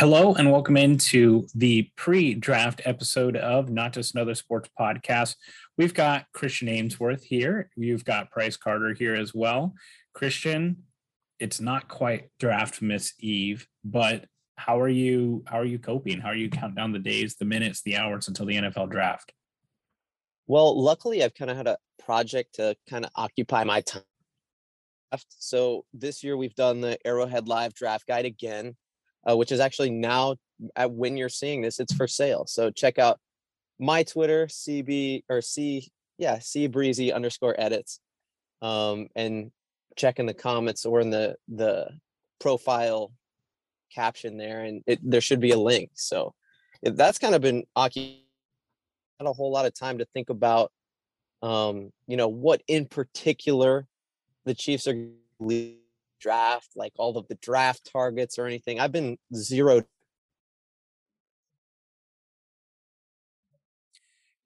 Hello and welcome into the pre-draft episode of Not Just Another Sports Podcast. We've got Christian Amesworth here. You've got Price Carter here as well. Christian, it's not quite draft miss Eve, but how are you how are you coping? How are you counting down the days, the minutes, the hours until the NFL draft? Well, luckily I've kind of had a project to kind of occupy my time. So this year we've done the Arrowhead Live draft guide again uh, which is actually now at when you're seeing this, it's for sale. So check out my Twitter, CB or C, yeah, C Breezy underscore edits, um, and check in the comments or in the the profile caption there, and it, there should be a link. So that's kind of been occupying a whole lot of time to think about, um, you know, what in particular the Chiefs are draft, like all of the draft targets or anything. I've been zeroed.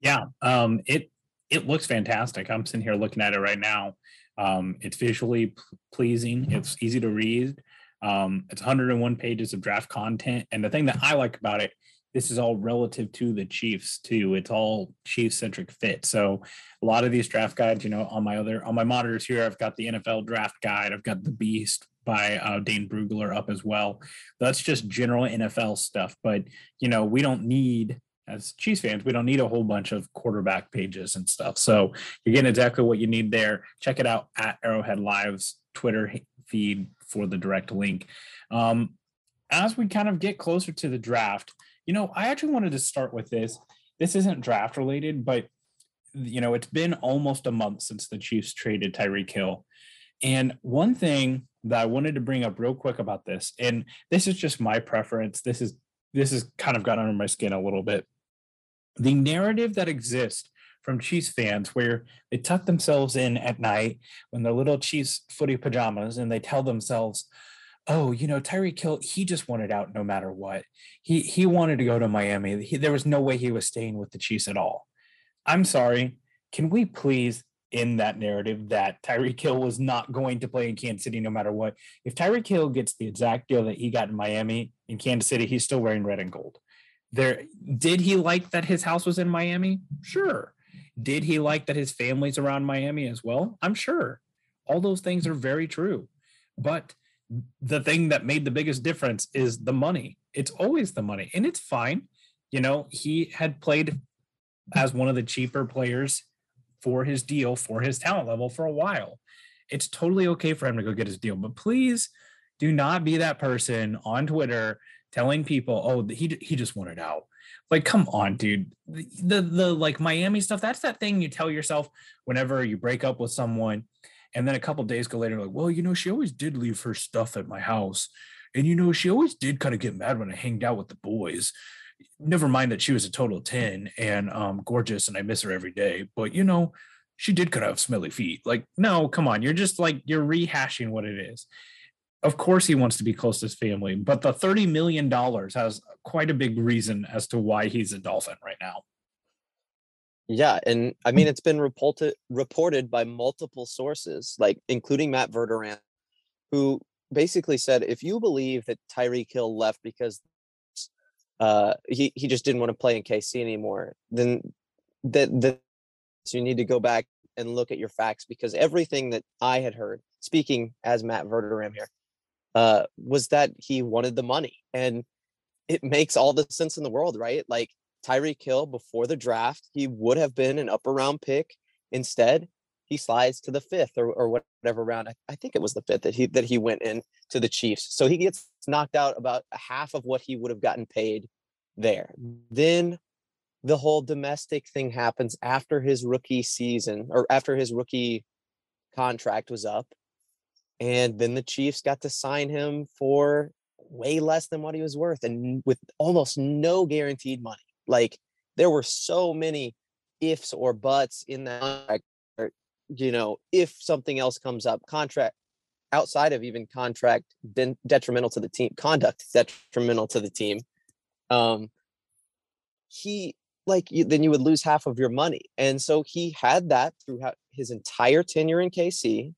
Yeah, um, it it looks fantastic. I'm sitting here looking at it right now. Um, it's visually p- pleasing. It's easy to read. Um, it's 101 pages of draft content, and the thing that I like about it this is all relative to the Chiefs too. It's all Chiefs centric fit. So a lot of these draft guides, you know, on my other on my monitors here, I've got the NFL draft guide. I've got the Beast by uh, Dane Brugler up as well. That's just general NFL stuff. But you know, we don't need as Chiefs fans, we don't need a whole bunch of quarterback pages and stuff. So you're getting exactly what you need there. Check it out at Arrowhead Live's Twitter feed for the direct link. Um, as we kind of get closer to the draft, you know, I actually wanted to start with this. This isn't draft related, but you know, it's been almost a month since the Chiefs traded Tyreek Hill. And one thing that I wanted to bring up real quick about this, and this is just my preference. This is this has kind of got under my skin a little bit. The narrative that exists from Chiefs fans where they tuck themselves in at night when they're little Chiefs footy pajamas and they tell themselves, oh, you know, Tyreek Hill, he just wanted out no matter what. He he wanted to go to Miami. He, there was no way he was staying with the Chiefs at all. I'm sorry. Can we please end that narrative that Tyreek Hill was not going to play in Kansas City no matter what? If Tyreek Hill gets the exact deal that he got in Miami in Kansas City, he's still wearing red and gold. There did he like that his house was in Miami? Sure. Did he like that his family's around Miami as well? I'm sure. All those things are very true. But the thing that made the biggest difference is the money. It's always the money, and it's fine. You know, he had played as one of the cheaper players for his deal, for his talent level for a while. It's totally okay for him to go get his deal, but please do not be that person on Twitter telling people, "Oh, he he just wanted out." Like, come on, dude. The, the the like Miami stuff. That's that thing you tell yourself whenever you break up with someone and then a couple days go later, like, well, you know, she always did leave her stuff at my house. And, you know, she always did kind of get mad when I hanged out with the boys. Never mind that she was a total 10 and um, gorgeous and I miss her every day. But, you know, she did kind of have smelly feet. Like, no, come on. You're just like, you're rehashing what it is. Of course, he wants to be close to his family, but the $30 million has quite a big reason as to why he's a Dolphin right now. Yeah, and I mean it's been reported reported by multiple sources, like including Matt Verderame, who basically said if you believe that Tyreek Hill left because uh, he he just didn't want to play in KC anymore, then that that so you need to go back and look at your facts because everything that I had heard, speaking as Matt Verderame here, uh, was that he wanted the money, and it makes all the sense in the world, right? Like Tyreek Hill before the draft. He would have been an upper round pick. Instead, he slides to the fifth or, or whatever round. I, I think it was the fifth that he that he went in to the Chiefs. So he gets knocked out about half of what he would have gotten paid there. Then the whole domestic thing happens after his rookie season or after his rookie contract was up. And then the Chiefs got to sign him for way less than what he was worth and with almost no guaranteed money. Like there were so many ifs or buts in that contract. You know, if something else comes up, contract outside of even contract been detrimental to the team, conduct detrimental to the team. Um, he like you, then you would lose half of your money, and so he had that throughout his entire tenure in KC.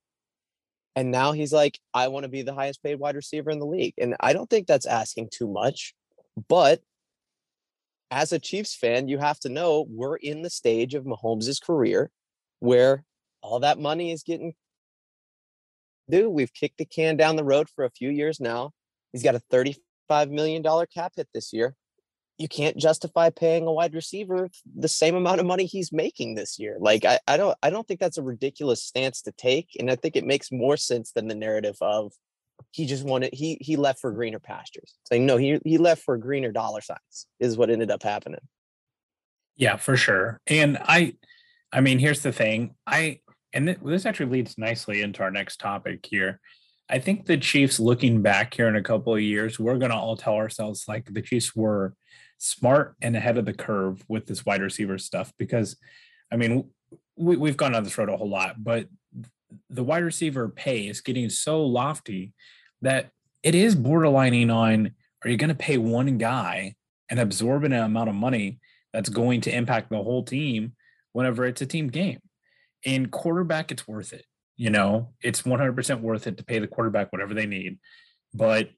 And now he's like, I want to be the highest paid wide receiver in the league. And I don't think that's asking too much But as a Chiefs fan, you have to know we're in the stage of Mahomes' career where all that money is getting due. We've kicked the can down the road for a few years now. He's got a $35 million cap hit this year. You can't justify paying a wide receiver the same amount of money he's making this year. Like I, I don't I don't think that's a ridiculous stance to take. And I think it makes more sense than the narrative of he just wanted he he left for greener pastures. Saying no, he he left for greener dollar signs is what ended up happening. Yeah, for sure. And I I mean, here's the thing. I and this actually leads nicely into our next topic here. I think the Chiefs looking back here in a couple of years, we're going to all tell ourselves like the Chiefs were smart and ahead of the curve with this wide receiver stuff because I mean, we, we've gone on this road a whole lot, but the wide receiver pay is getting so lofty that it is borderlining on are you going to pay one guy an absorbent amount of money that's going to impact the whole team whenever it's a team game? In quarterback, it's worth it. You know, it's 100% worth it to pay the quarterback whatever they need. But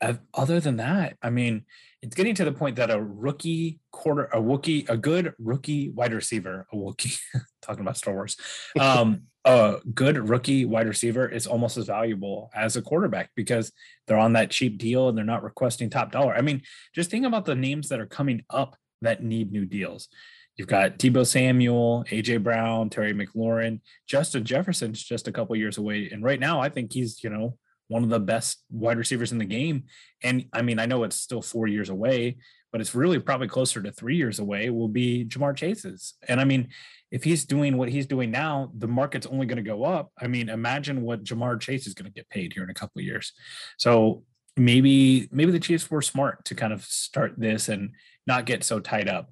uh, other than that, I mean, it's getting to the point that a rookie quarter, a Wookie, a good rookie wide receiver, a Wookie, talking about Star Wars, um, a good rookie wide receiver is almost as valuable as a quarterback because they're on that cheap deal and they're not requesting top dollar. I mean, just think about the names that are coming up that need new deals. You've got Deebo Samuel, AJ Brown, Terry McLaurin, Justin Jefferson's just a couple years away, and right now I think he's you know one of the best wide receivers in the game. And I mean, I know it's still four years away, but it's really probably closer to three years away. Will be Ja'Marr Chase's, and I mean, if he's doing what he's doing now, the market's only going to go up. I mean, imagine what Ja'Marr Chase is going to get paid here in a couple of years. So maybe maybe the Chiefs were smart to kind of start this and not get so tied up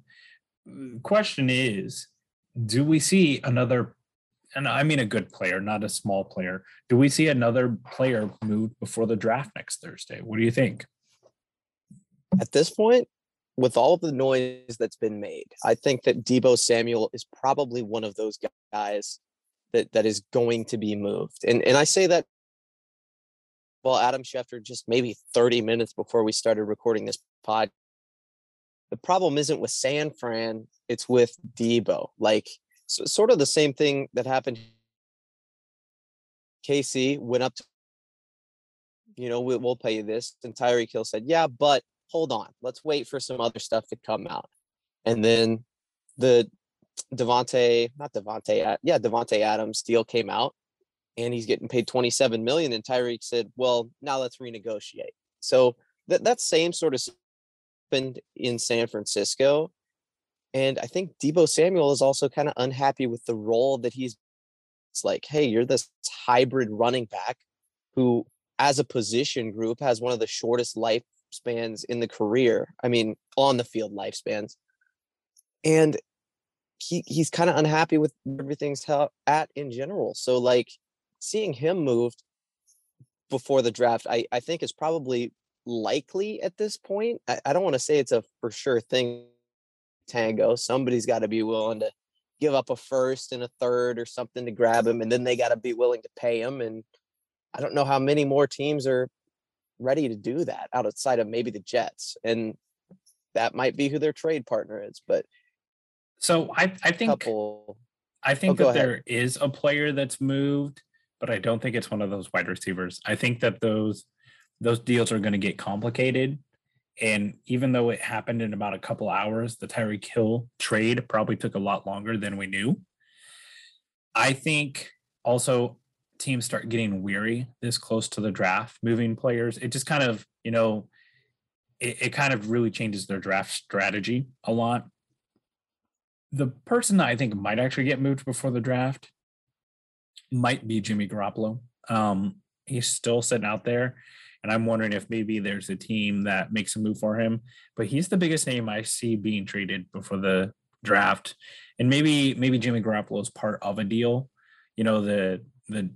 question is do we see another and I mean a good player, not a small player. Do we see another player move before the draft next Thursday? What do you think? At this point, with all of the noise that's been made, I think that Deebo Samuel is probably one of those guys that that is going to be moved. And and I say that well, Adam Schefter just maybe 30 minutes before we started recording this pod the problem isn't with San Fran, it's with Deebo. Like so, sort of the same thing that happened. KC went up to, you know, we, will pay you this. And Tyreek Hill said, yeah, but hold on, let's wait for some other stuff to come out. And then the Davante, not Davante, yeah, Davante Adams deal came out and he's getting paid 27 million. And Tyreek said, well, now let's renegotiate. So that, that same sort of happened in San Francisco. And I think Deebo Samuel is also kind of unhappy with the role that he's it's like, hey, you're this hybrid running back who, as a position group, has one of the shortest lifespans in the career. I mean, on the field lifespans. And he he's kind of unhappy with everything's at in general. So like seeing him moved before the draft, I, I think is probably likely at this point. I, I don't want to say it's a for sure thing. Tango. Somebody's got to be willing to give up a first and a third or something to grab him, and then they got to be willing to pay him. And I don't know how many more teams are ready to do that outside of maybe the Jets, and that might be who their trade partner is. But so I, I think couple, I oh, think oh, that there is a player that's moved, but I don't think it's one of those wide receivers. I think that those those deals are going to get complicated. And even though it happened in about a couple hours, the Tyreek Hill trade probably took a lot longer than we knew. I think also teams start getting weary this close to the draft, moving players. It just kind of, you know, it, it kind of really changes their draft strategy a lot. The person that I think might actually get moved before the draft might be Jimmy Garoppolo. Um, he's still sitting out there. And I'm wondering if maybe there's a team that makes a move for him. But he's the biggest name I see being traded before the draft. And maybe maybe Jimmy Garoppolo is part of a deal. You know, the the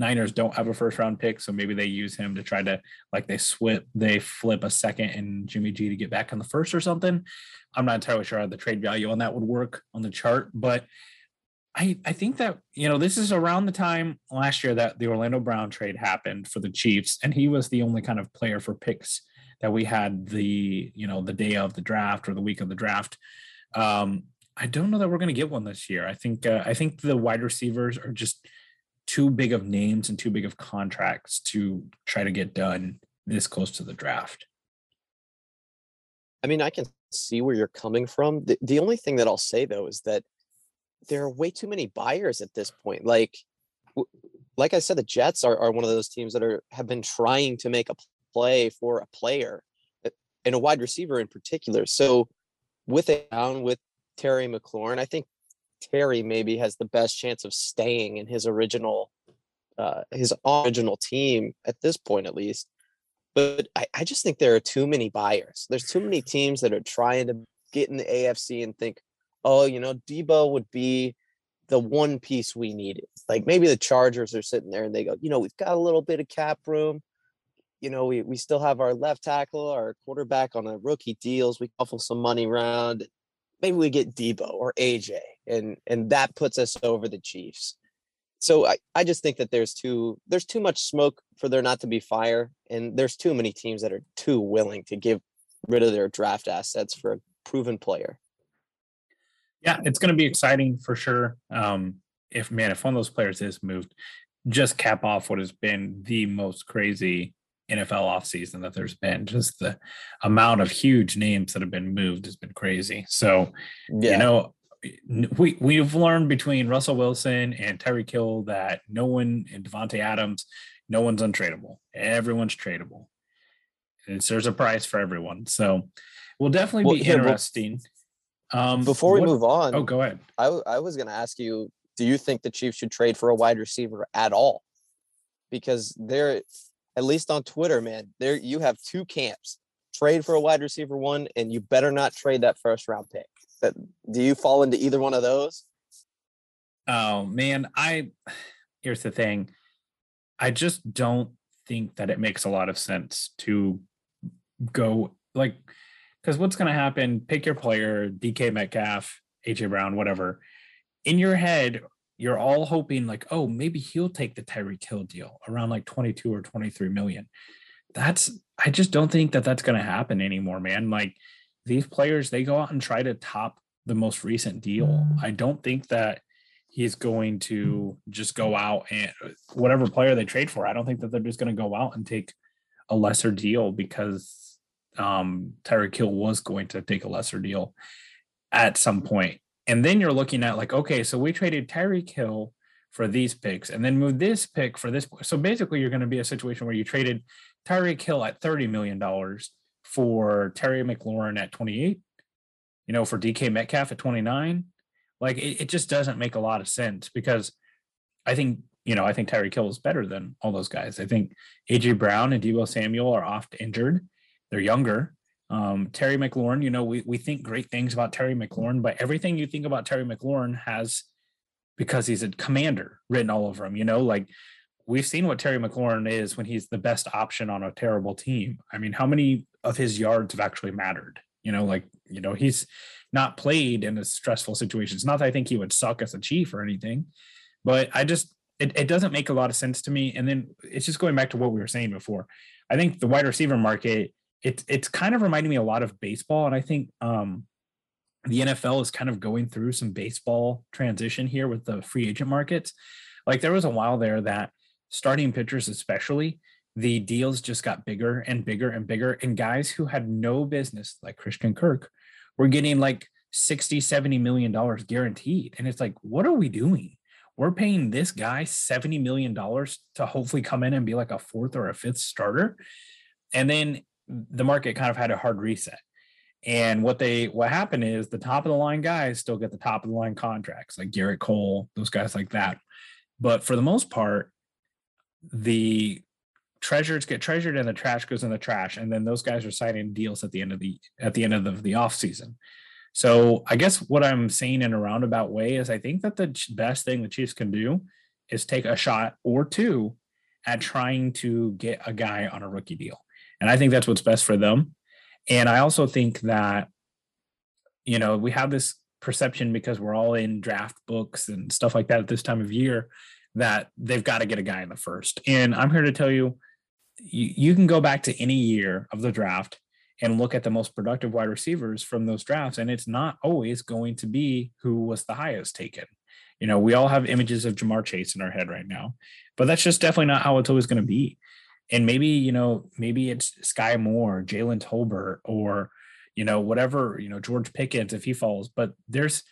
Niners don't have a first round pick, so maybe they use him to try to like they swip they flip a second and Jimmy G to get back on the first or something. I'm not entirely sure how the trade value on that would work on the chart, but I, I think that you know this is around the time last year that the Orlando Brown trade happened for the Chiefs, and he was the only kind of player for picks that we had the you know the day of the draft or the week of the draft. Um, I don't know that we're going to get one this year. I think uh, I think the wide receivers are just too big of names and too big of contracts to try to get done this close to the draft. I mean, I can see where you're coming from. The, the only thing that I'll say though is that there are way too many buyers at this point. Like, like I said, the Jets are, are one of those teams that are have been trying to make a play for a player uh, and a wide receiver in particular. So with it down with Terry McLaurin, I think Terry maybe has the best chance of staying in his original uh, his original team at this point at least. But I, I just think there are too many buyers. There's too many teams that are trying to get in the AFC and think, oh, you know, Deebo would be the one piece we needed. Like maybe the Chargers are sitting there and they go, you know, we've got a little bit of cap room. You know, we, we still have our left tackle, our quarterback on a rookie deals. We shuffle some money around. Maybe we get Deebo or AJ, and and that puts us over the Chiefs. So I, I just think that there's too there's too much smoke for there not to be fire, and there's too many teams that are too willing to give rid of their draft assets for a proven player yeah, it's going to be exciting for sure. Um, if man, if one of those players is moved, just cap off what has been the most crazy NFL offseason that there's been. Just the amount of huge names that have been moved has been crazy. So, yeah. you know, we we've learned between Russell Wilson and Terry Kill that no one and Davante Adams, no one's untradeable. Everyone's tradable. And there's a price for everyone. So, will definitely well, be interesting. Um, Before we what, move on, oh, go ahead. I, I was going to ask you, do you think the Chiefs should trade for a wide receiver at all? Because they're, at least on Twitter, man, there you have two camps: trade for a wide receiver one, and you better not trade that first round pick. That do you fall into either one of those? Oh man, I here's the thing. I just don't think that it makes a lot of sense to go like because what's going to happen? Pick your player, DK Metcalf, AJ Brown, whatever. In your head, you're all hoping like, oh, maybe he'll take the Tyreek Hill deal around like 22 or 23 million. That's I just don't think that that's going to happen anymore, man. Like these players, they go out and try to top the most recent deal. I don't think that he's going to just go out and whatever player they trade for. I don't think that they're just going to go out and take a lesser deal because um, Tyreek Hill was going to take a lesser deal at some point. And then you're looking at like, okay, so we traded Tyreek Hill for these picks and then move this pick for this. So basically, you're going to be a situation where you traded Tyreek Hill at $30 million for Terry McLaurin at 28, you know, for DK Metcalf at 29. Like it, it just doesn't make a lot of sense because I think, you know, I think Tyreek Hill is better than all those guys. I think AJ Brown and Deebo Samuel are oft injured. They're younger. Um, Terry McLaurin, you know, we, we think great things about Terry McLaurin, but everything you think about Terry McLaurin has because he's a commander written all over him, you know, like we've seen what Terry McLaurin is when he's the best option on a terrible team. I mean, how many of his yards have actually mattered? You know, like, you know, he's not played in a stressful situation. It's not that I think he would suck as a chief or anything, but I just it, it doesn't make a lot of sense to me. And then it's just going back to what we were saying before. I think the wide receiver market it's it's kind of reminding me a lot of baseball, and I think um, the NFL is kind of going through some baseball transition here with the free agent markets. Like there was a while there that starting pitchers, especially, the deals just got bigger and bigger and bigger, and guys who had no business, like Christian Kirk, were getting like 60 70 million dollars guaranteed and it's like what are we doing we're paying this guy 70 million dollars to hopefully come in and be like a fourth or a fifth starter and then the market kind of had a hard reset. And what they what happened is the top of the line guys still get the top of the line contracts, like Gerrit Cole, those guys like that. But for the most part, the treasures get treasured and the trash goes in the trash. And then those guys are signing deals at the end of the at the end of the, the off season. So I guess what I'm saying in a roundabout way is I think that the best thing the Chiefs can do is take a shot or two at trying to get a guy on a rookie deal. And I think that's what's best for them. And I also think that, you know, we have this perception because we're all in draft books and stuff like that at this time of year that they've got to get a guy in the first. And I'm here to tell you, you, you can go back to any year of the draft and look at the most productive wide receivers from those drafts, and it's not always going to be who was the highest taken. You know, we all have images of Ja'Marr Chase in our head right now, but that's just definitely not how it's always going to be. And maybe, you know, maybe it's Sky Moore, Jalen Tolbert, or, you know, whatever, you know, George Pickens if he falls. But there's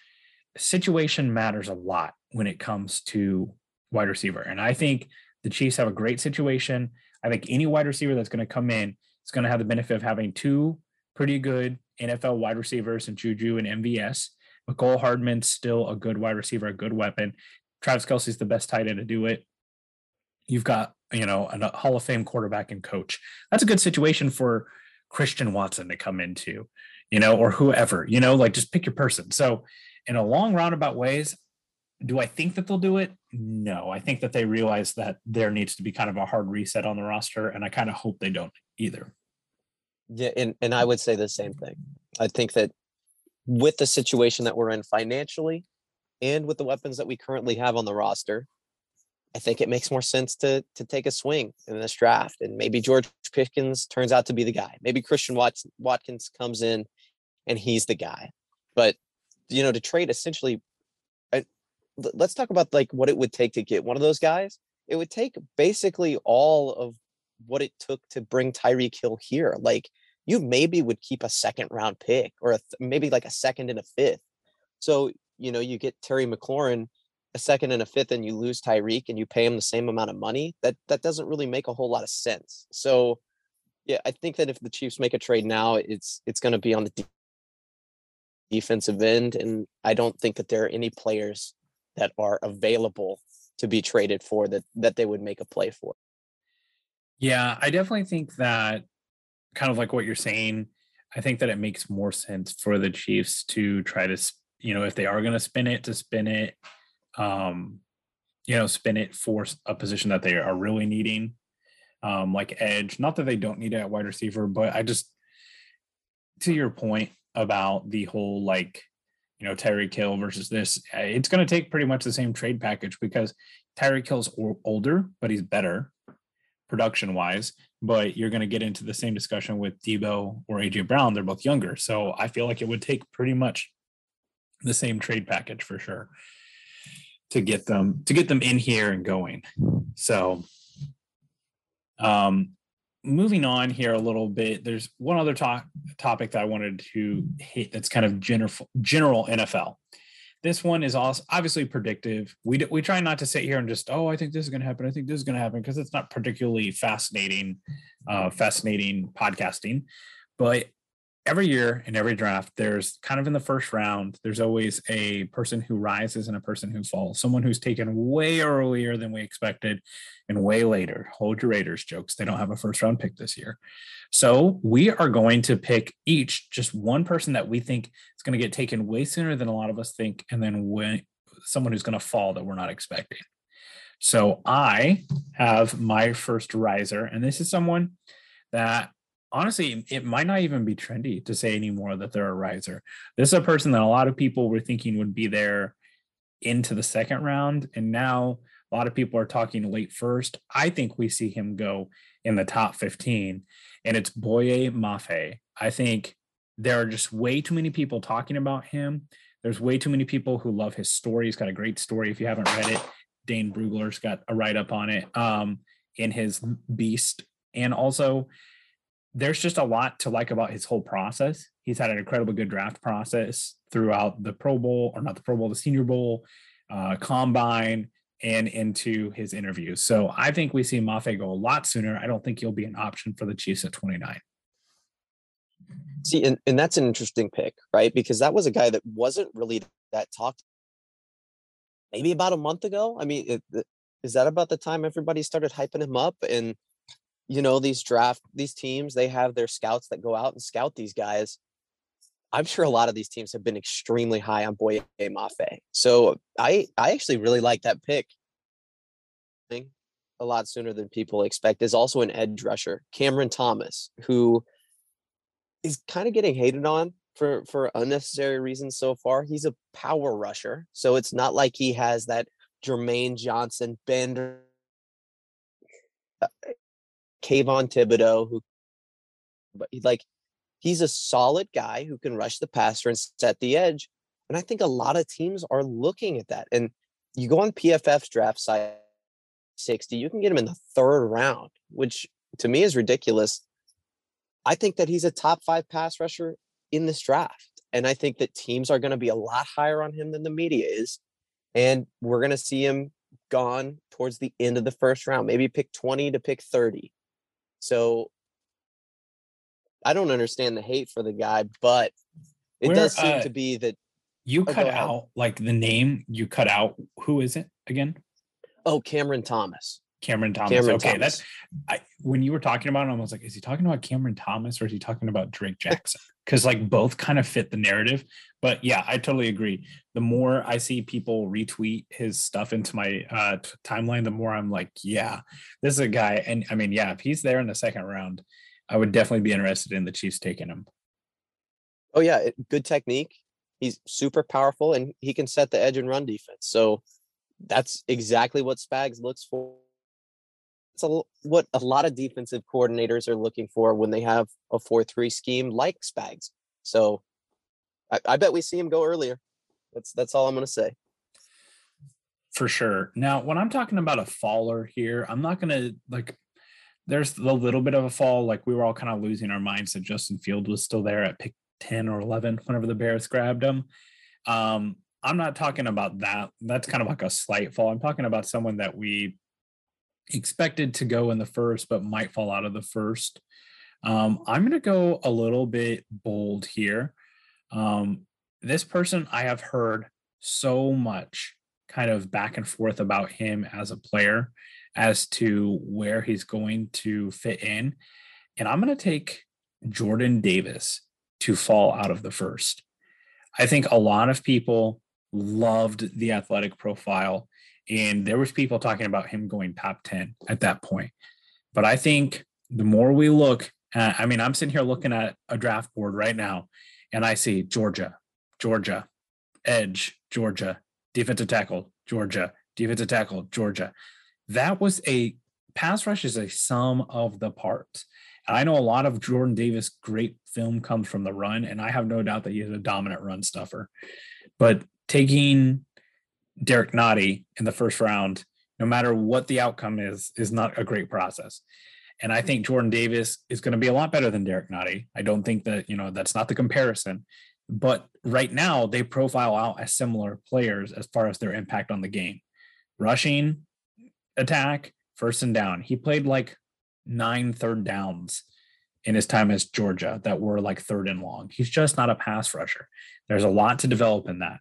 situation matters a lot when it comes to wide receiver. And I think the Chiefs have a great situation. I think any wide receiver that's going to come in is going to have the benefit of having two pretty good NFL wide receivers and Juju and MVS. Mecole Hardman's still a good wide receiver, a good weapon. Travis Kelce's the best tight end to do it. You've got, you know, a Hall of Fame quarterback and coach. That's a good situation for Christian Watson to come into, you know, or whoever, you know, like just pick your person. So, in a long roundabout ways, do I think that they'll do it? No, I think that they realize that there needs to be kind of a hard reset on the roster, and I kind of hope they don't either. Yeah, and, and I would say the same thing. I think that with the situation that we're in financially and with the weapons that we currently have on the roster, I think it makes more sense to to take a swing in this draft. And maybe George Pickens turns out to be the guy. Maybe Christian Watkins comes in and he's the guy. But you know, to trade essentially let's talk about like what it would take to get one of those guys. It would take basically all of what it took to bring Tyreek Hill here. Like you maybe would keep a second round pick or th- maybe like a second and a fifth. So, you know, you get Terry McLaurin a second and a fifth and you lose Tyreek and you pay him the same amount of money. That that doesn't really make a whole lot of sense. So, yeah, I think that if the Chiefs make a trade now, it's it's going to be on the de- defensive end and I don't think that there are any players that are available to be traded for that that they would make a play for. Yeah, I definitely think that kind of like what you're saying, I think that it makes more sense for the Chiefs to try to, you know, if they are going to spin it, to spin it, um, you know, spin it for a position that they are really needing, um, like edge. Not that they don't need it at wide receiver, but I just, to your point about the whole like, you know, Tyreek Hill versus this, eh, it's going to take pretty much the same trade package because Tyreek Hill's older, but he's better production wise but you're going to get into the same discussion with Deebo or AJ Brown. They're both younger. So I feel like it would take pretty much the same trade package for sure to get them to get them in here and going. So um moving on here a little bit, there's one other talk, topic that I wanted to hit that's kind of general general NFL. This one is also obviously predictive. We we try not to sit here and just oh I think this is going to happen. I think this is going to happen because it's not particularly fascinating, uh, fascinating podcasting. But every year in every draft, there's kind of in the first round, there's always a person who rises and a person who falls, someone who's taken way earlier than we expected and way later. Hold your Raiders jokes. They don't have a first round pick this year. So we are going to pick each just one person that we think is going to get taken way sooner than a lot of us think, and then when someone who's going to fall that we're not expecting. So I have my first riser, and this is someone that honestly, it might not even be trendy to say anymore that they're a riser. This is a person that a lot of people were thinking would be there into the second round. And now a lot of people are talking late first. I think we see him go in the top 15, and it's Boye Mafe. I think there are just way too many people talking about him. There's way too many people who love his story. He's got a great story. If you haven't read it, Dane Brugler's got a write up on it um, in his Beast. And also, there's just a lot to like about his whole process. He's had an incredibly good draft process throughout the Pro Bowl, or not the Pro Bowl, the Senior Bowl, uh, Combine, and into his interviews. So I think we see Mafe go a lot sooner. I don't think he'll be an option for the Chiefs at 29. See, and, and that's an interesting pick, right? Because that was a guy that wasn't really that talked maybe about a month ago. I mean, it, is that about the time everybody started hyping him up? And you know these draft these teams they have their scouts that go out and scout these guys. I'm sure a lot of these teams have been extremely high on boye mafe. So i i actually really like that pick. A lot sooner than people expect is also an edge rusher cameron thomas who is kind of getting hated on for for unnecessary reasons so far. He's a power rusher so it's not like he has that jermaine johnson bender Kayvon Thibodeaux, who, but he, like, he's a solid guy who can rush the passer and set the edge. And I think a lot of teams are looking at that. And you go on PFF's draft site 60, you can get him in the third round, which to me is ridiculous. I think that he's a top five pass rusher in this draft. And I think that teams are going to be a lot higher on him than the media is. And we're going to see him gone towards the end of the first round, maybe pick 20 to pick 30. So I don't understand the hate for the guy, but it Where, does seem uh, to be that You Oh, cut ahead. out like the name. You cut out. Who is it again? oh Cameron Thomas. Cameron Thomas. Cameron okay, Thomas. that's I, when you were talking about him. I was like, is he talking about Cameron Thomas or is he talking about Drake Jackson? Because like both kind of fit the narrative. But yeah, I totally agree. The more I see people retweet his stuff into my uh, t- timeline, the more I'm like, yeah, this is a guy. And I mean, yeah, if he's there in the second round, I would definitely be interested in the Chiefs taking him. Oh yeah, good technique. He's super powerful and he can set the edge and run defense. So that's exactly what Spags looks for. It's a, what a lot of defensive coordinators are looking for when they have a 4-3 scheme like Spags. So I, I bet we see him go earlier. That's that's all I'm gonna say. For sure. Now, when I'm talking about a faller here, I'm not going to like, there's a little bit of a fall. Like we were all kind of losing our minds that Justin Field was still there at pick 10 or 11 whenever the Bears grabbed him. Um, I'm not talking about that. That's kind of like a slight fall. I'm talking about someone that we expected to go in the first, but might fall out of the first. Um, I'm going to go a little bit bold here. Um, this person I have heard so much kind of back and forth about him as a player as to where he's going to fit in. And I'm going to take Jordan Davis to fall out of the first. I think a lot of people loved the athletic profile and there was people talking about him going top 10 at that point. But I think the more we look, uh, I mean, I'm sitting here looking at a draft board right now and I see Georgia, Georgia, edge, Georgia, defensive tackle, Georgia, defensive tackle, Georgia. That was a pass rush is a sum of the parts. And I know a lot of Jordan Davis great film comes from the run, and I have no doubt that he is a dominant run stuffer. But taking Derrick Nnadi in the first round, no matter what the outcome is, is not a great process. And I think Jordan Davis is going to be a lot better than Derrick Nnadi. I don't think that, you know, that's not the comparison. But right now, they profile out as similar players as far as their impact on the game. Rushing, attack, first and down. He played like nine third downs in his time as Georgia that were like third and long. He's just not a pass rusher. There's a lot to develop in that.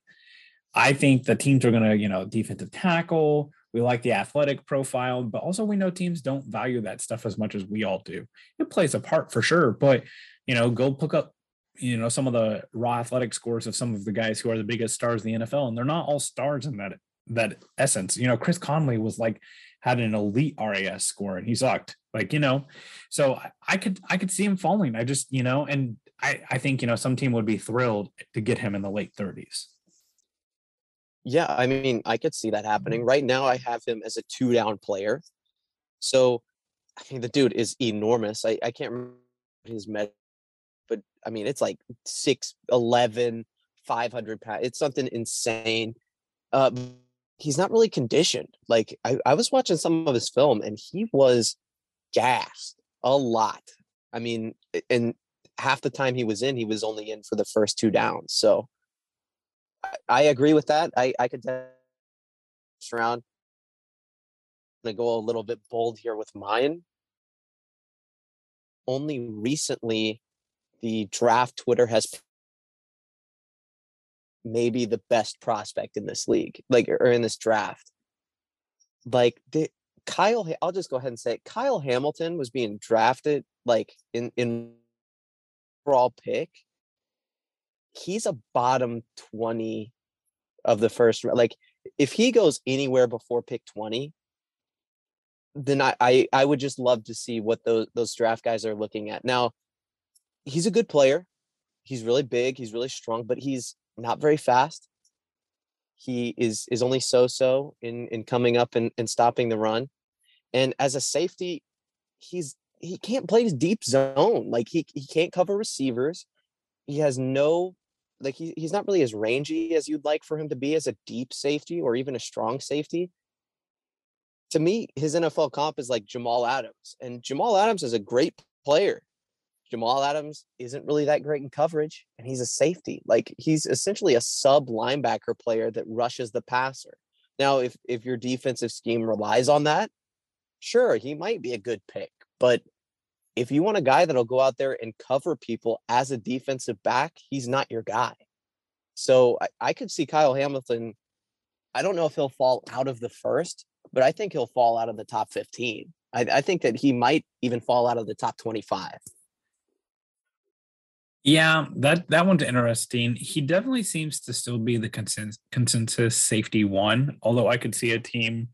I think the teams are going to, you know, defensive tackle. We like the athletic profile, but also we know teams don't value that stuff as much as we all do. It plays a part for sure, but you know, go pick up, you know, some of the raw athletic scores of some of the guys who are the biggest stars in the NFL, and they're not all stars in that that essence. You know, Chris Conley was like had an elite RAS score and he sucked. Like, you know, so I, could I could see him falling. I just, you know, and I, I think, you know, some team would be thrilled to get him in the late 30s. Yeah, I mean, I could see that happening. Right now, I have him as a two down player. So, I mean, the dude is enormous. I, I can't remember his med, but I mean, it's like 6'11, 500 pounds. It's something insane. Uh, he's not really conditioned. Like, I, I was watching some of his film and he was gassed a lot. I mean, and half the time he was in, he was only in for the first two downs. So, I, agree with that. I I could tell this round. I'm gonna go a little bit bold here with mine. Only recently, the draft Twitter has maybe the best prospect in this league, like er, or in this draft. Like the Kyle, I'll just go ahead and say it. Kyle Hamilton was being drafted like in in overall pick he's a bottom 20 of the first. Like if he goes anywhere before pick 20, then I, I I would just love to see what those those draft guys are looking at. Now, he's a good player. He's really big, he's really strong, but he's not very fast. He is is only so-so in in coming up and, and stopping the run. And as a safety, he's he can't play his deep zone. Like he he can't cover receivers. He has no like he, he's not really as rangy as you'd like for him to be as a deep safety or even a strong safety. To me, his NFL comp is like Jamal Adams, and Jamal Adams is a great player. Jamal Adams isn't really that great in coverage, and he's a safety. Like he's essentially a sub linebacker player that rushes the passer. Now, if if your defensive scheme relies on that, sure, he might be a good pick. But if you want a guy that'll go out there and cover people as a defensive back, he's not your guy. So I, I could see Kyle Hamilton. I don't know if he'll fall out of the first, but I think he'll fall out of the top 15. I, I think that he might even fall out of the top 25. Yeah, that that one's interesting. He definitely seems to still be the consensus, consensus safety one, although I could see a team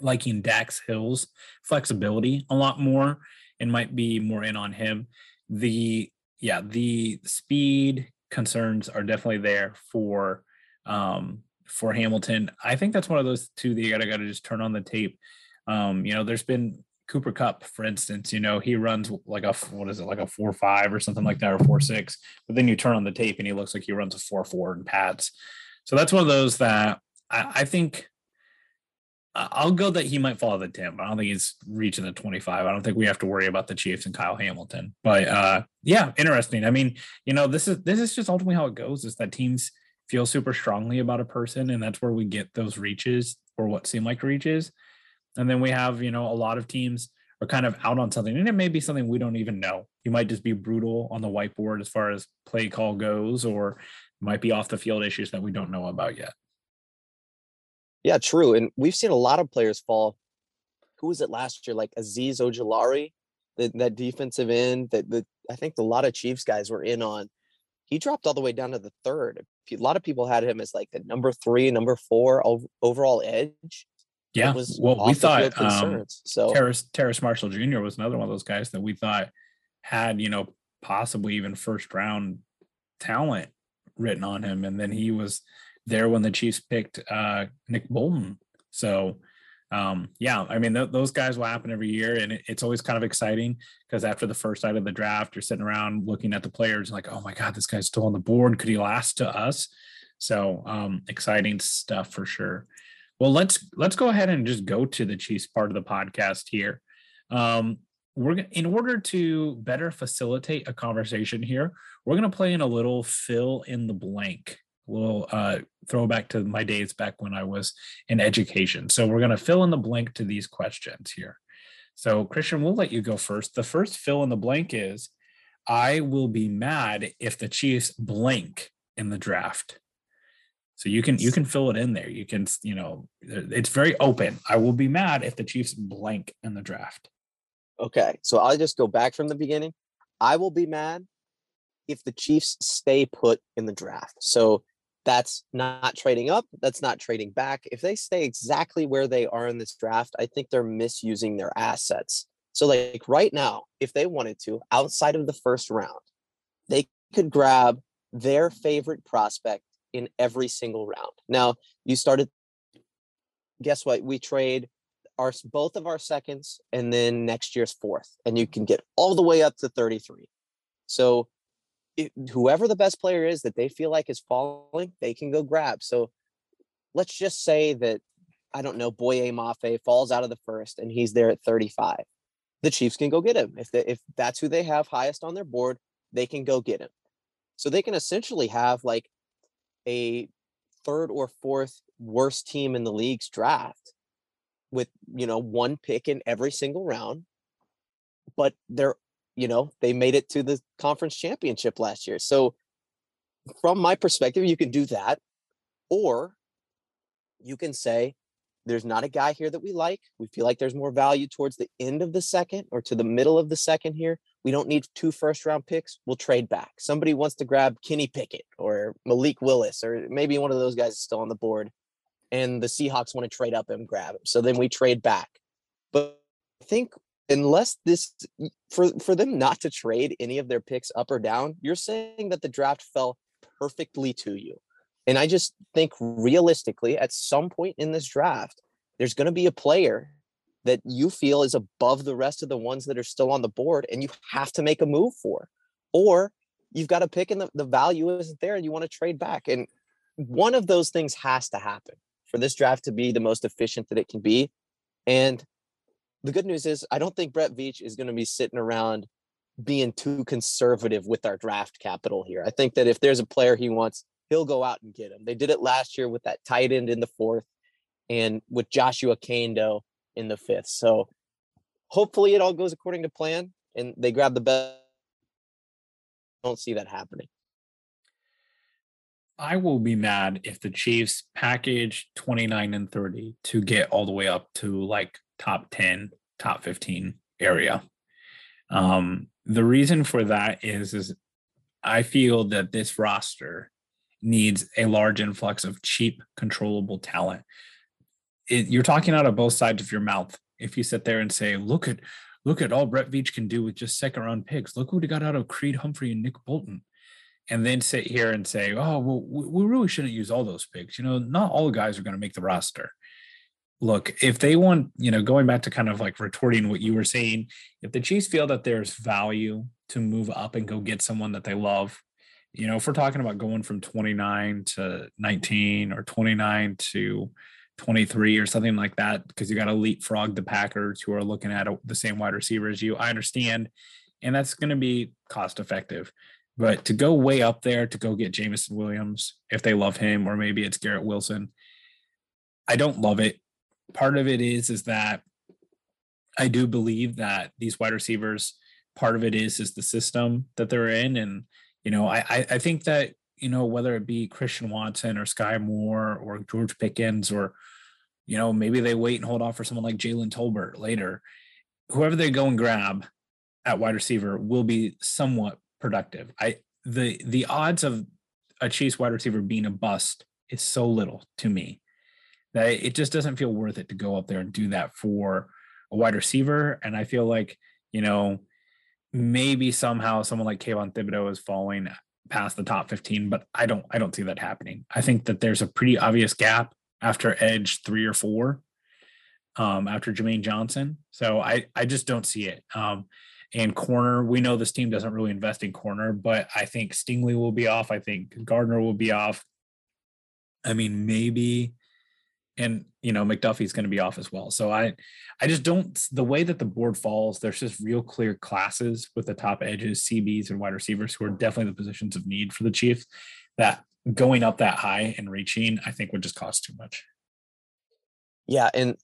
liking Dax Hill's flexibility a lot more and might be more in on him. The yeah, the speed concerns are definitely there for um for Hamilton. I think that's one of those two that you gotta gotta just turn on the tape. Um, you know, there's been Cooper Kupp, for instance, you know, he runs like a what is it, like a four five or something like that, or four six. But then you turn on the tape and he looks like he runs a four four in pads. So that's one of those that I, I think I'll go that he might fall the 10, but I don't think he's reaching the 25. I don't think we have to worry about the Chiefs and Kyle Hamilton. But uh, yeah, interesting. I mean, you know, this is this is just ultimately how it goes is that teams feel super strongly about a person, and that's where we get those reaches or what seem like reaches. And then we have, you know, a lot of teams are kind of out on something, and it may be something we don't even know. You might just be brutal on the whiteboard as far as play call goes, or might be off the field issues that we don't know about yet. Yeah, true. And we've seen a lot of players fall. Who was it last year? Like Azeez Ojulari, that, that defensive end that the I think a lot of Chiefs guys were in on. He dropped all the way down to the third. A lot of people had him as like the number three, number four overall edge. Yeah, well, we thought um, so. Terrace, Terrace Marshall Jr. was another one of those guys that we thought had you know possibly even first round talent written on him, and then he was there when the Chiefs picked uh, Nick Bolton. So, um, yeah, I mean, th- those guys will happen every year. And it, it's always kind of exciting because after the first night of the draft, you're sitting around looking at the players like, oh my God, this guy's still on the board. Could he last to us? So, um, exciting stuff for sure. Well, let's let's go ahead and just go to the Chiefs part of the podcast here. Um, we're in order to better facilitate a conversation here, we're going to play in a little fill in the blank little uh, throwback to my days back when I was in education. So we're going to fill in the blank to these questions here. So Christian, we'll let you go first. The first fill in the blank is I will be mad if the Chiefs blank in the draft. So you can you can fill it in there. You can you know it's very open. I will be mad if the Chiefs blank in the draft. Okay, so I'll just go back from the beginning. I will be mad if the Chiefs stay put in the draft. So that's not trading up. That's not trading back. If they stay exactly where they are in this draft, I think they're misusing their assets. So, like right now, if they wanted to, outside of the first round, they could grab their favorite prospect in every single round. Now, you started, guess what? We trade our both of our seconds and then next year's fourth, and you can get all the way up to 33. So it, whoever the best player is that they feel like is falling, they can go grab. So let's just say that I don't know, Boye Mafe falls out of the first and he's there at 35. The Chiefs can go get him. If they, if that's who they have highest on their board, they can go get him. So they can essentially have like a third or fourth worst team in the league's draft with, you know, one pick in every single round. But they're you know, they made it to the conference championship last year. So from my perspective, you can do that. Or you can say, there's not a guy here that we like. We feel like there's more value towards the end of the second or to the middle of the second here. We don't need two first round picks. We'll trade back. Somebody wants to grab Kenny Pickett or Malik Willis, or maybe one of those guys is still on the board. And the Seahawks want to trade up and grab him. So then we trade back. But I think unless this for for them not to trade any of their picks up or down, you're saying that the draft fell perfectly to you. And I just think realistically, at some point in this draft, there's going to be a player that you feel is above the rest of the ones that are still on the board and you have to make a move for. Or you've got a pick and the, the value isn't there and you want to trade back. And one of those things has to happen for this draft to be the most efficient that it can be. And the good news is I don't think Brett Veach is going to be sitting around being too conservative with our draft capital here. I think that if there's a player he wants, he'll go out and get him. They did it last year with that tight end in the fourth and with Joshua Kaindoh in the fifth. So hopefully it all goes according to plan and they grab the best. Don't see that happening. I will be mad if the Chiefs package 29 and 30 to get all the way up to like top 10, top 15 area. Um, the reason for that is, is I feel that this roster needs a large influx of cheap, controllable talent. It, you're talking out of both sides of your mouth. If you sit there and say, look at look at all Brett Veach can do with just second round picks. Look what he got out of Creed Humphrey and Nick Bolton. And then sit here and say, oh, well, we really shouldn't use all those picks. You know, not all guys are going to make the roster look, if they want, you know, going back to kind of like retorting what you were saying, if the Chiefs feel that there's value to move up and go get someone that they love, you know, if we're talking about going from 29 to 19 or 29 to 23 or something like that, because you got to leapfrog the Packers who are looking at the same wide receiver as you, I understand. And that's going to be cost effective. But to go way up there to go get Jameson Williams, if they love him, or maybe it's Garrett Wilson, I don't love it part of it is is that I do believe that these wide receivers, part of it is is the system that they're in, and you know, I I think that you know whether it be Christian Watson or Skyy Moore or George Pickens or you know maybe they wait and hold off for someone like Jalen Tolbert later, whoever they go and grab at wide receiver will be somewhat productive. I the the odds of a Chiefs wide receiver being a bust is so little to me that it just doesn't feel worth it to go up there and do that for a wide receiver. And I feel like, you know, maybe somehow someone like Kayvon Thibodeaux is falling past the top 15, but I don't I don't see that happening. I think that there's a pretty obvious gap after edge three or four, um, after Jermaine Johnson. So I I just don't see it. Um, and corner, we know this team doesn't really invest in corner, but I think Stingley will be off. I think Gardner will be off. I mean, maybe and you know McDuffie's going to be off as well. So I I just don't the way that the board falls. There's just real clear classes with the top edges, CBs, and wide receivers who are definitely the positions of need for the Chiefs. That going up that high and reaching, I think, would just cost too much. Yeah, and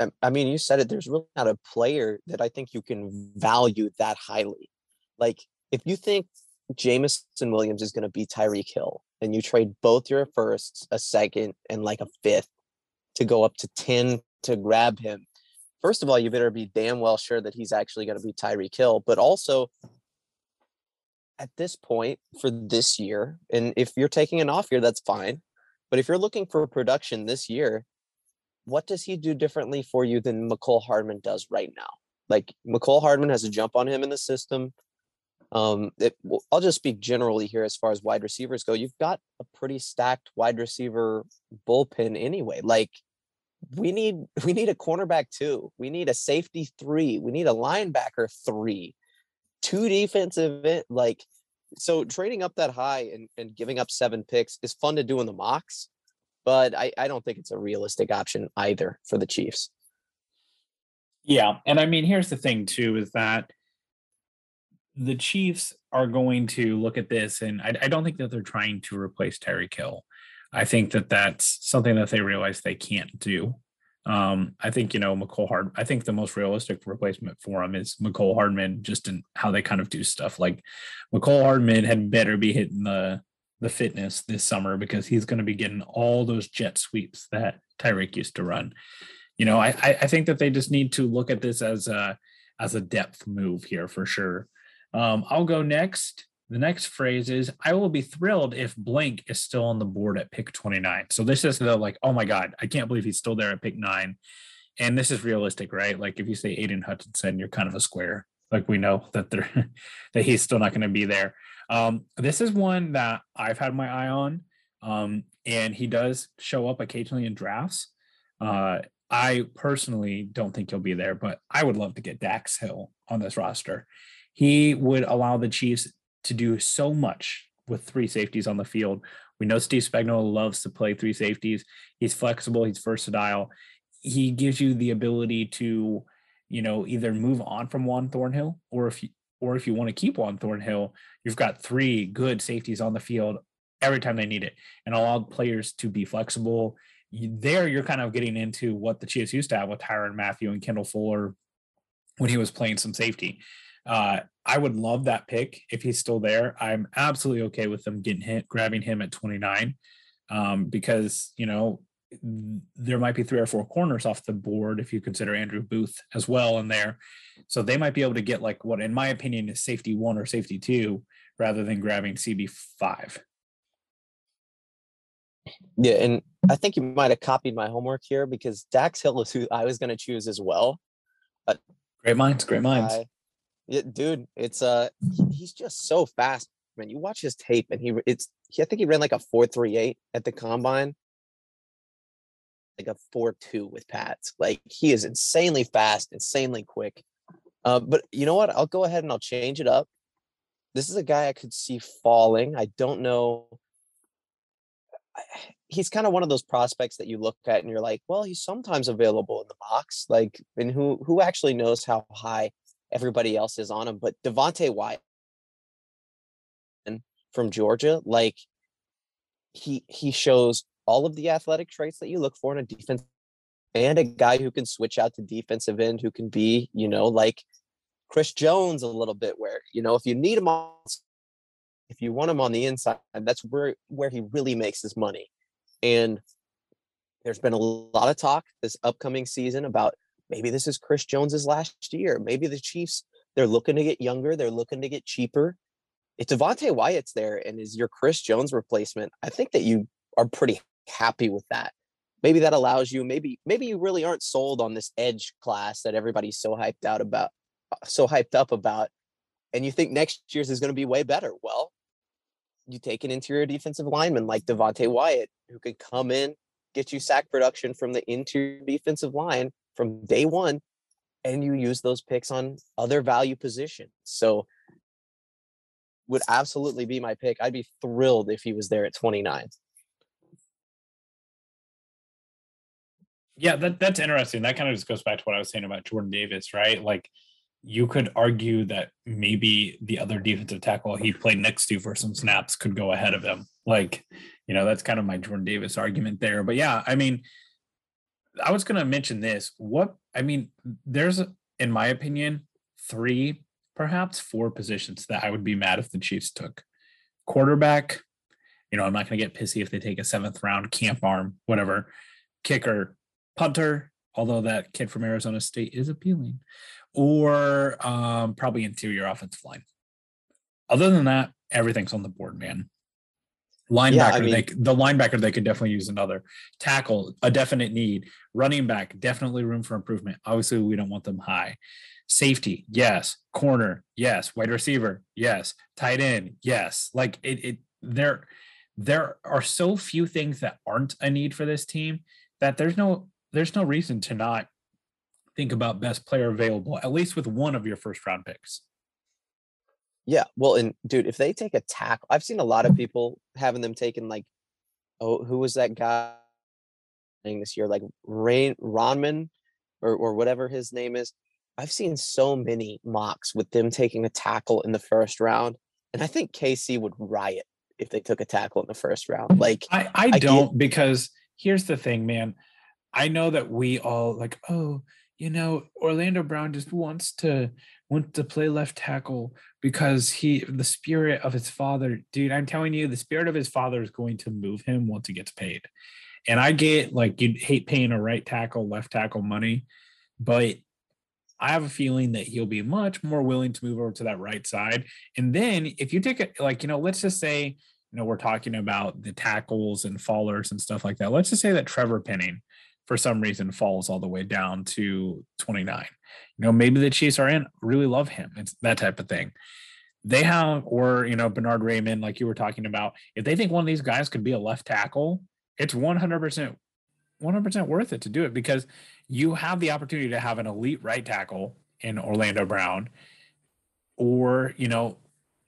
um, I mean, you said it. There's really not a player that I think you can value that highly. Like if you think Jameson Williams is going to be Tyreek Hill, and you trade both your firsts, a second, and like a fifth to go up to 10 to grab him. First of all, you better be damn well sure that he's actually going to be Tyreek Hill, but also at this point for this year, and if you're taking an off year, that's fine. But if you're looking for production this year, what does he do differently for you than Mecole Hardman does right now? Like Mecole Hardman has a jump on him in the system. Um, it, I'll just speak generally here as far as wide receivers go. You've got a pretty stacked wide receiver bullpen anyway. Like we need we need a cornerback two. We need a safety three. We need a linebacker three. Two defensive like so trading up that high and, and giving up seven picks is fun to do in the mocks, but I, I don't think it's a realistic option either for the Chiefs. Yeah. And I mean, here's the thing too, is that the Chiefs are going to look at this, and I, I don't think that they're trying to replace Tyreek Hill. I think that that's something that they realize they can't do. Um, I think you know Mecole Hard. I think the most realistic replacement for him is Mecole Hardman, just in how they kind of do stuff. Like Mecole Hardman had better be hitting the the fitness this summer because he's going to be getting all those jet sweeps that Tyreek used to run. You know, I I think that they just need to look at this as a as a depth move here for sure. Um, I'll go next. The next phrase is I will be thrilled if blank is still on the board at pick 29. So this is the like, oh my God, I can't believe he's still there at pick nine. And this is realistic, right? Like if you say Aidan Hutchinson, you're kind of a square. Like we know that they're that he's still not going to be there. Um, this is one that I've had my eye on. Um, and he does show up occasionally in drafts. Uh, I personally don't think he'll be there, but I would love to get Dax Hill on this roster. He would allow the Chiefs to do so much with three safeties on the field. We know Steve Spagnuolo loves to play three safeties. He's flexible, he's versatile. He gives you the ability to, you know, either move on from Juan Thornhill or if you or if you want to keep Juan Thornhill, you've got three good safeties on the field every time they need it and allow players to be flexible. There, you're kind of getting into what the Chiefs used to have with Tyrann Mathieu and Kendall Fuller when he was playing some safety. Uh, I would love that pick if he's still there. I'm absolutely okay with them getting hit, grabbing him at 29, um, because you know there might be three or four corners off the board if you consider Andrew Booth as well in there. So they might be able to get like what, in my opinion, is safety one or safety two rather than grabbing CB five. Yeah, and I think you might have copied my homework here because Dax Hill is who I was going to choose as well. But great minds, great minds. I, yeah, dude, it's uh he's just so fast. Man, you watch his tape and he it's he, I think he ran like a 438 at the combine. Like a 4-2 with Pats. Like he is insanely fast, insanely quick. Uh, but you know what? I'll go ahead and I'll change it up. This is a guy I could see falling. I don't know. He's kind of one of those prospects that you look at and you're like, well, he's sometimes available in the box. Like, and who who actually knows how high everybody else is on him. But Devonte Wyatt from Georgia, like he he shows all of the athletic traits that you look for in a defense and a guy who can switch out to defensive end who can be, you know, like Chris Jones a little bit where, you know, if you need him on if you want him on the inside, that's where where he really makes his money. And there's been a lot of talk this upcoming season about maybe this is Chris Jones's last year. Maybe the Chiefs, they're looking to get younger, they're looking to get cheaper. If Devonte Wyatt's there and is your Chris Jones replacement, I think that you are pretty happy with that. Maybe that allows you, maybe, maybe you really aren't sold on this edge class that everybody's so hyped out about, so hyped up about, and you think next year's is going to be way better. Well, you take an interior defensive lineman like Devonte Wyatt, who could come in, get you sack production from the interior defensive line, from day one and you use those picks on other value positions. So would absolutely be my pick. I'd be thrilled if he was there at 29. Yeah, that, that's interesting. That kind of just goes back to what I was saying about Jordan Davis, right? Like you could argue that maybe the other defensive tackle he played next to for some snaps could go ahead of him. Like, you know, that's kind of my Jordan Davis argument there. But yeah, I mean, I was going to mention this. What I mean, there's, in my opinion, three, perhaps four positions that I would be mad if the Chiefs took. Quarterback, you know, I'm not going to get pissy if they take a seventh round camp arm, whatever. Kicker, punter, although that kid from Arizona State is appealing, or um, probably interior offensive line. Other than that, everything's on the board, man. Linebacker, yeah, I mean, they, the linebacker, they could definitely use another tackle, a definite need. Running back, definitely room for improvement. Obviously, we don't want them high. Safety, yes. Corner, yes. Wide receiver, yes. Tight end, yes. Like it, it there, there are so few things that aren't a need for this team that there's no there's no reason to not think about best player available, at least with one of your first round picks. Yeah, well, and dude, if they take a tackle, I've seen a lot of people having them taken like, oh, who was that guy playing this year? Like Rain Ronman or or whatever his name is. I've seen so many mocks with them taking a tackle in the first round, and I think KC would riot if they took a tackle in the first round. Like I, I, I don't get, because here's the thing, man. I know that we all like, oh, you know, Orlando Brown just wants to wants to play left tackle because he the spirit of his father, dude. I'm telling you, the spirit of his father is going to move him once he gets paid. And I get like you hate paying a right tackle, left tackle money, but I have a feeling that he'll be much more willing to move over to that right side. And then if you take it like, you know, let's just say, you know, we're talking about the tackles and fallers and stuff like that. Let's just say that Trevor Penning for some reason falls all the way down to 29. You know, maybe the Chiefs are in, really love him. It's that type of thing. They have, or, you know, Bernhard Raimann, like you were talking about, if they think one of these guys could be a left tackle, it's 100%, 100% worth it to do it because you have the opportunity to have an elite right tackle in Orlando Brown, or you know,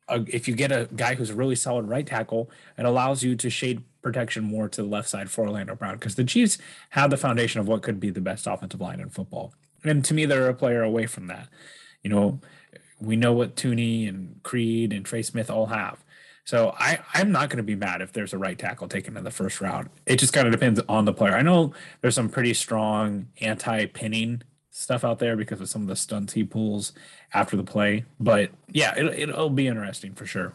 a, if you get a guy who's a really solid right tackle, it allows you to shade protection more to the left side for Orlando Brown because the Chiefs have the foundation of what could be the best offensive line in football, and to me, they're a player away from that. You know, we know what Thuney and Creed and Trey Smith all have. So I, I'm not going to be mad if there's a right tackle taken in the first round. It just kind of depends on the player. I know there's some pretty strong anti-Penning stuff out there because of some of the stunts he pulls after the play, but yeah, it, it'll be interesting for sure.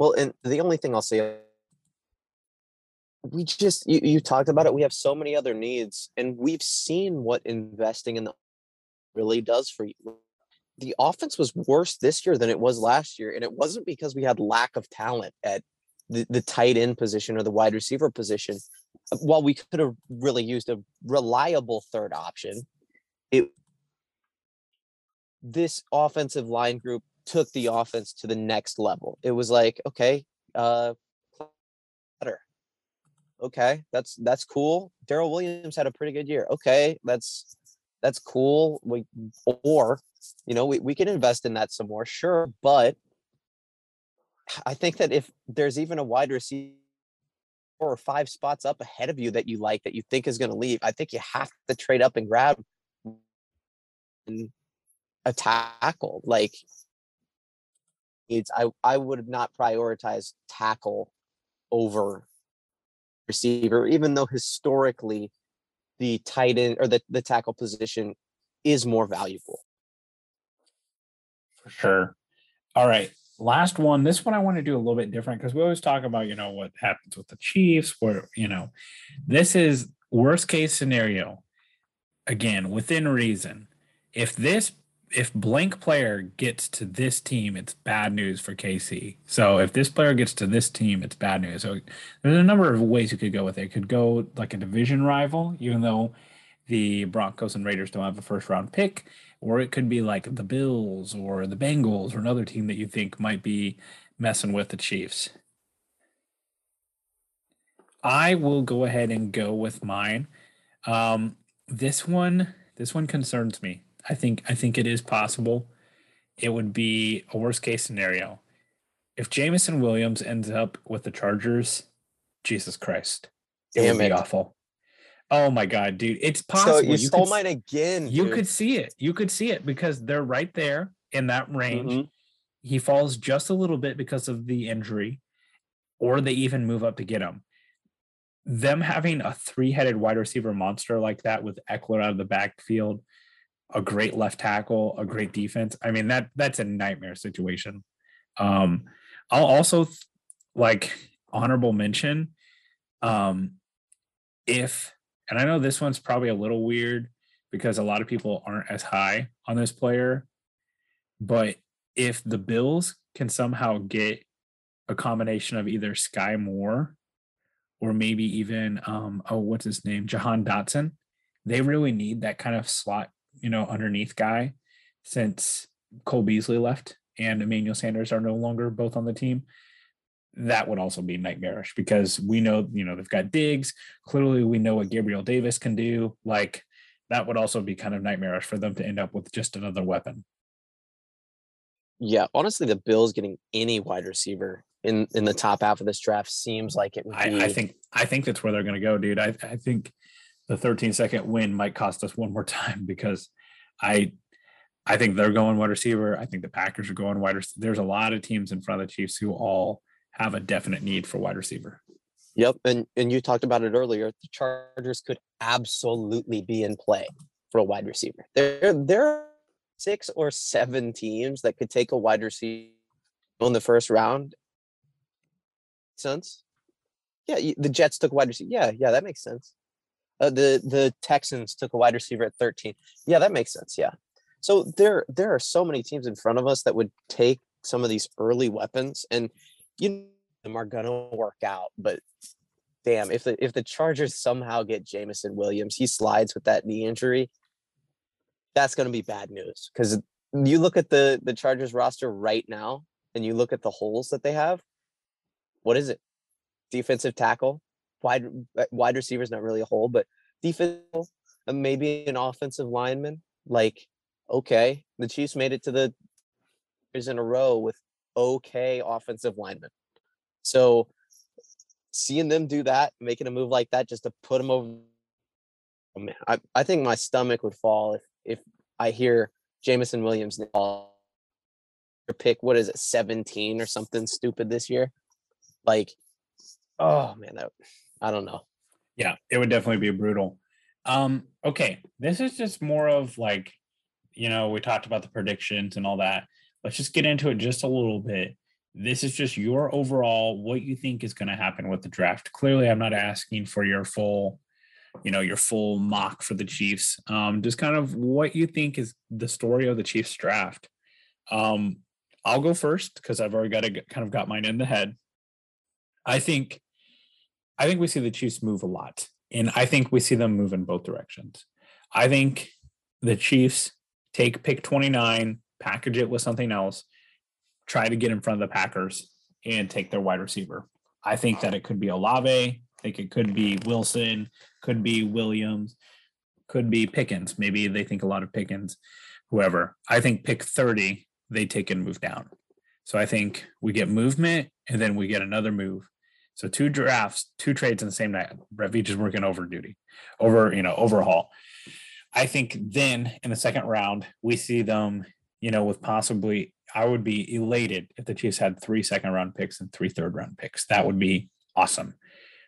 Well, and the only thing I'll say, we just you, you talked about it. We have so many other needs, and we've seen what investing in the really does for you the offense was worse this year than it was last year. And it wasn't because we had lack of talent at the, the tight end position or the wide receiver position. Uh, while we could have really used a reliable third option, it this offensive line group took the offense to the next level. It was like, okay, uh better. Okay, that's that's cool. Daryl Williams had a pretty good year. Okay, that's that's cool. We or you know, we, we can invest in that some more, sure. But I think that if there's even a wide receiver or five spots up ahead of you that you like that you think is going to leave, I think you have to trade up and grab a tackle. Like it's I I would not prioritize tackle over receiver, even though historically the tight end or the, the tackle position is more valuable. For sure. All right. Last one. This one I want to do a little bit different because we always talk about, you know, what happens with the Chiefs, where, you know, this is worst case scenario. Again, within reason. If this if blank player gets to this team, it's bad news for KC. So if this player gets to this team, it's bad news. So there's a number of ways you could go with it. it could go like a division rival, even though the Broncos and Raiders don't have a first round pick, or it could be like the Bills or the Bengals or another team that you think might be messing with the Chiefs. I will go ahead and go with mine. Um, this one, this one concerns me. I think I think it is possible. It would be a worst case scenario. If Jameson Williams ends up with the Chargers, Jesus Christ. It Damn would be awful. Oh my god, dude. It's possible. So you, you stole could, mine again. You could see it. You could see it because they're right there in that range. Mm-hmm. He falls just a little bit because of the injury, or they even move up to get him. Them having a three-headed wide receiver monster like that with Ekeler out of the backfield a great left tackle, a great defense. I mean that that's a nightmare situation. Um, I'll also th- like honorable mention um, if and I know this one's probably a little weird because a lot of people aren't as high on this player, but if the Bills can somehow get a combination of either Skyy Moore or maybe even um, oh what's his name Jahan Dotson, they really need that kind of slot you know, underneath guy since Cole Beasley left and Emmanuel Sanders are no longer both on the team. That would also be nightmarish because we know, you know, they've got Diggs. Clearly, we know what Gabriel Davis can do. Like, that would also be kind of nightmarish for them to end up with just another weapon. Yeah, honestly, the Bills getting any wide receiver in in the top half of this draft seems like it would be. I, I think I think that's where they're going to go, dude. I I think the 13 second win might cost us one more time because I I think they're going wide receiver. I think the Packers are going wide receiver. There's a lot of teams in front of the Chiefs who all have a definite need for wide receiver. Yep, and and you talked about it earlier. The Chargers could absolutely be in play for a wide receiver. There there are six or seven teams that could take a wide receiver in the first round. Sense? Yeah, the Jets took wide receiver. Yeah, yeah, that makes sense. Uh, the the Texans took a wide receiver at 13. Yeah, that makes sense. Yeah. So there there are so many teams in front of us that would take some of these early weapons and you know them are gonna work out. But damn, if the if the Chargers somehow get Jameson Williams, he slides with that knee injury, that's gonna be bad news. Because you look at the the Chargers roster right now and you look at the holes that they have, what is it? Defensive tackle, wide uh, wide receiver is not really a hole, but defense, and maybe an offensive lineman. Like, okay, the Chiefs made it to the years in a row with okay offensive linemen. So seeing them do that, making a move like that just to put them over man, I, I think my stomach would fall if if I hear Jameson Williams pick what is it 17 or something stupid this year like oh man that i don't know. Yeah it would definitely be brutal. Um okay this is just more of like you know we talked about the predictions and all that. Let's just get into it just a little bit. This is just your overall what you think is going to happen with the draft. Clearly i'm not asking for your full you know your full mock for the chiefs. Um just kind of what you think is the story of the chiefs draft. Um I'll go first because I've already got a kind of got mine in the head. I think I think we see the Chiefs move a lot. And I think we see them move in both directions. I think the Chiefs take pick 29, package it with something else, try to get in front of the Packers and take their wide receiver. I think that it could be Olave. I think it could be Wilson, could be Williams, could be Pickens. Maybe they think a lot of Pickens, whoever. I think pick 30 they take and move down. So I think we get movement and then we get another move. So two drafts, two trades in the same night. Brett Veach is working over duty, over, you know, overhaul. I think then in the second round, we see them, you know, with possibly, I would be elated if the Chiefs had three second round picks and three third round picks. That would be awesome.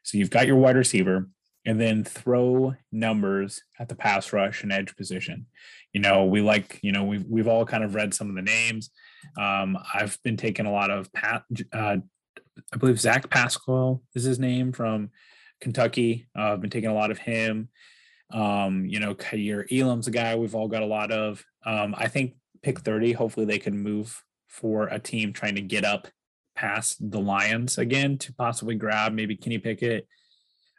So you've got your wide receiver and then throw numbers at the pass rush and edge position you know, we like, you know, we've we've all kind of read some of the names. Um, I've been taking a lot of Pat, uh, I believe Zach Pascal is his name from Kentucky. Uh, I've been taking a lot of him. Um, you know, Kaiir Elam's a guy we've all got a lot of. Um, I think pick 30, hopefully they can move for a team trying to get up past the Lions again to possibly grab maybe Kenny Pickett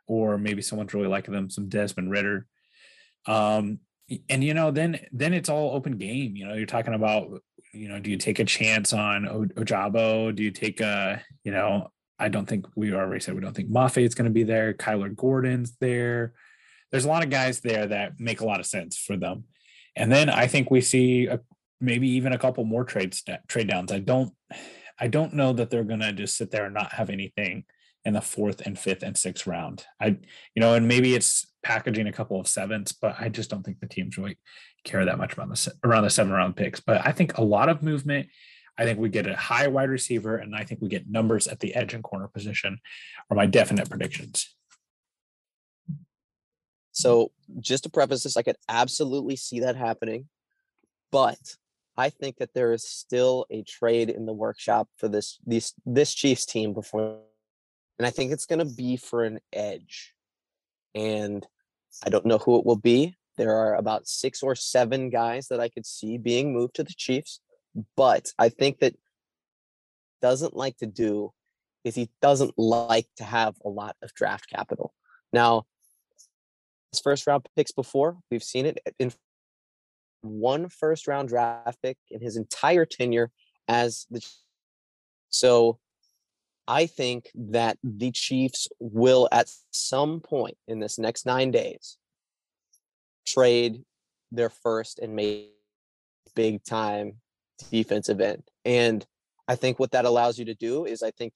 or maybe someone's really liking them, some Desmond Ridder. Um, and you know then then it's all open game you know you're talking about you know do you take a chance on ojabo? Do you take a you know i don't think we already said we don't think Maife's going to be there kyler gordon's there. There's a lot of guys there that make a lot of sense for them. And then i think we see a, maybe even a couple more trade trade downs. I don't i don't know that they're going to just sit there and not have anything in the fourth and fifth and sixth round. I, you know, and maybe it's packaging a couple of sevens, but I just don't think the teams really care that much about the around the seven round picks. But I think a lot of movement. I think we get a high wide receiver, and I think we get numbers at the edge and corner position, are my definite predictions. So, just to preface this, I could absolutely see that happening, but I think that there is still a trade in the workshop for this this this Chiefs team before and I think it's going to be for an edge. And I don't know who it will be. There are about six or seven guys that I could see being moved to the Chiefs, but I think that doesn't like to do is he doesn't like to have a lot of draft capital. Now, his first round picks before, we've seen it in one first round draft pick in his entire tenure as the so I think that the Chiefs will at some point in this next nine days trade their first and make big time defensive end. And I think what that allows you to do is I think,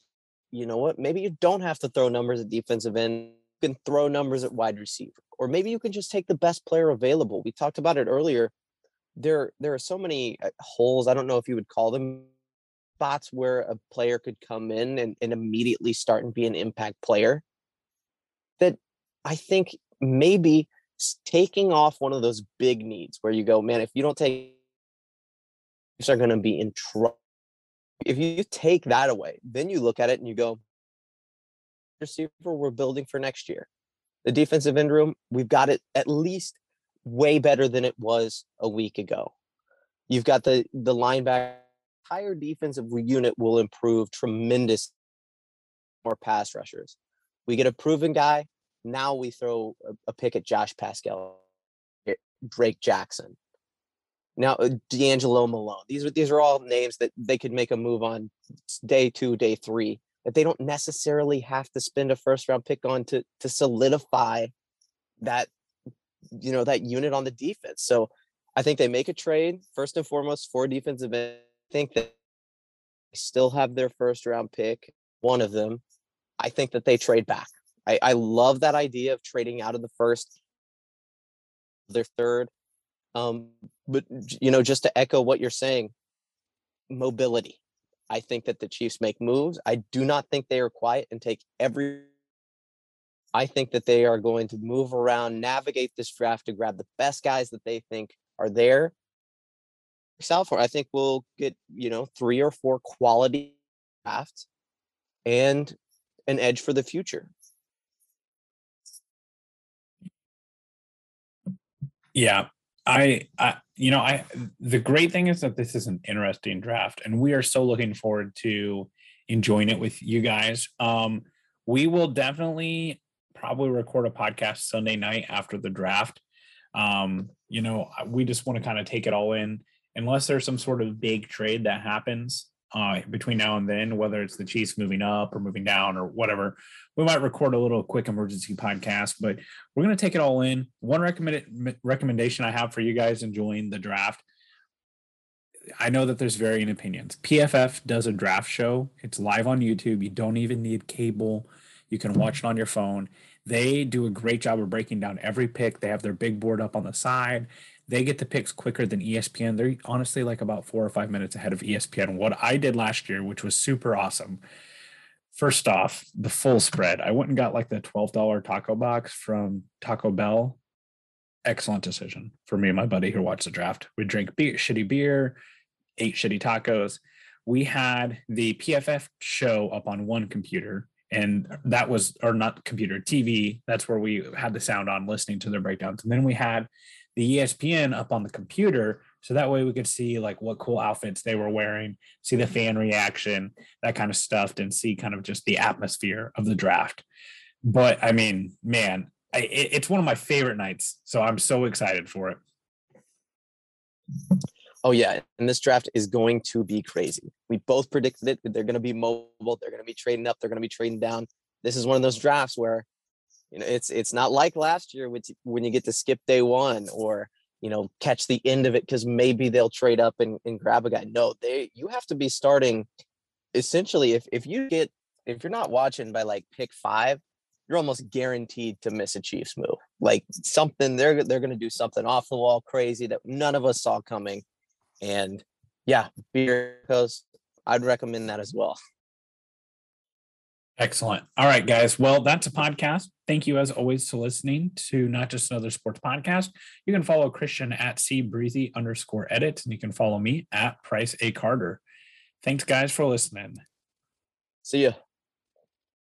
you know what, maybe you don't have to throw numbers at defensive end. You can throw numbers at wide receiver. Or maybe you can just take the best player available. We talked about it earlier. There, there are so many uh, holes. I don't know if you would call them spots where a player could come in and, and immediately start and be an impact player that I think maybe taking off one of those big needs where you go, man, if you don't take, are going to be in trouble. If you take that away, then you look at it and you go, receiver we're building for next year. The defensive end room, we've got it at least way better than it was a week ago. You've got the the linebacker entire defensive unit will improve tremendous more pass rushers. We get a proven guy. Now we throw a, a pick at Josh Paschal, Drake Jackson. Now uh, D'Angelo Malone. These are these are all names that they could make a move on day two, day three. That they don't necessarily have to spend a first round pick on to to solidify that you know, that unit on the defense. So I think they make a trade first and foremost for defensive end. I think that they still have their first round pick, one of them. I think that they trade back. I, I love that idea of trading out of the first, their third. Um, but you know, just to echo what you're saying, mobility. I think that the Chiefs make moves. I do not think they are quiet and take every. I think that they are going to move around, navigate this draft to grab the best guys that they think are there. South, I think we'll get you know three or four quality drafts and an edge for the future. Yeah, I, I, you know, I. The great thing is that this is an interesting draft, and we are so looking forward to enjoying it with you guys. Um, we will definitely probably record a podcast Sunday night after the draft. Um, you know, we just want to kind of take it all in, unless there's some sort of big trade that happens uh, between now and then, whether it's the Chiefs moving up or moving down or whatever. We might record a little quick emergency podcast, but we're going to take it all in. One recommended recommendation I have for you guys enjoying the draft. I know that there's varying opinions. PFF does a draft show. It's live on YouTube. You don't even need cable. You can watch it on your phone. They do a great job of breaking down every pick. They have their big board up on the side they get the picks quicker than ESPN. They're honestly like about four or five minutes ahead of ESPN. What I did last year, which was super awesome. First off, the full spread. I went and got like the $12 taco box from Taco Bell. Excellent decision for me and my buddy who watched the draft. We drank beer, shitty beer, ate shitty tacos. We had the PFF show up on one computer and that was or not computer tv that's where we had the sound on listening to their breakdowns and then we had the ESPN up on the computer. So that way we could see like what cool outfits they were wearing, see the fan mm-hmm. reaction, that kind of stuff, and see kind of just the atmosphere of the draft. But I mean, man, I, it, it's one of my favorite nights. So I'm so excited for it. Oh yeah, and this draft is going to be crazy. We both predicted it. They're going to be mobile. They're going to be trading up. They're going to be trading down. This is one of those drafts where you know, it's it's not like last year when when you get to skip day one or you know catch the end of it because maybe they'll trade up and, and grab a guy. No, they you have to be starting essentially if if you get if you're not watching by like pick five, you're almost guaranteed to miss a Chiefs move. Like something they're they're gonna do something off the wall crazy that none of us saw coming. And yeah, beer coast, I'd recommend that as well. Excellent. All right, guys. Well, that's a podcast. Thank you, as always, to listening to Not Just Another Sports Podcast. You can follow Christian at C Breezy underscore edit, and you can follow me at Price A Carter. Thanks, guys, for listening. See ya.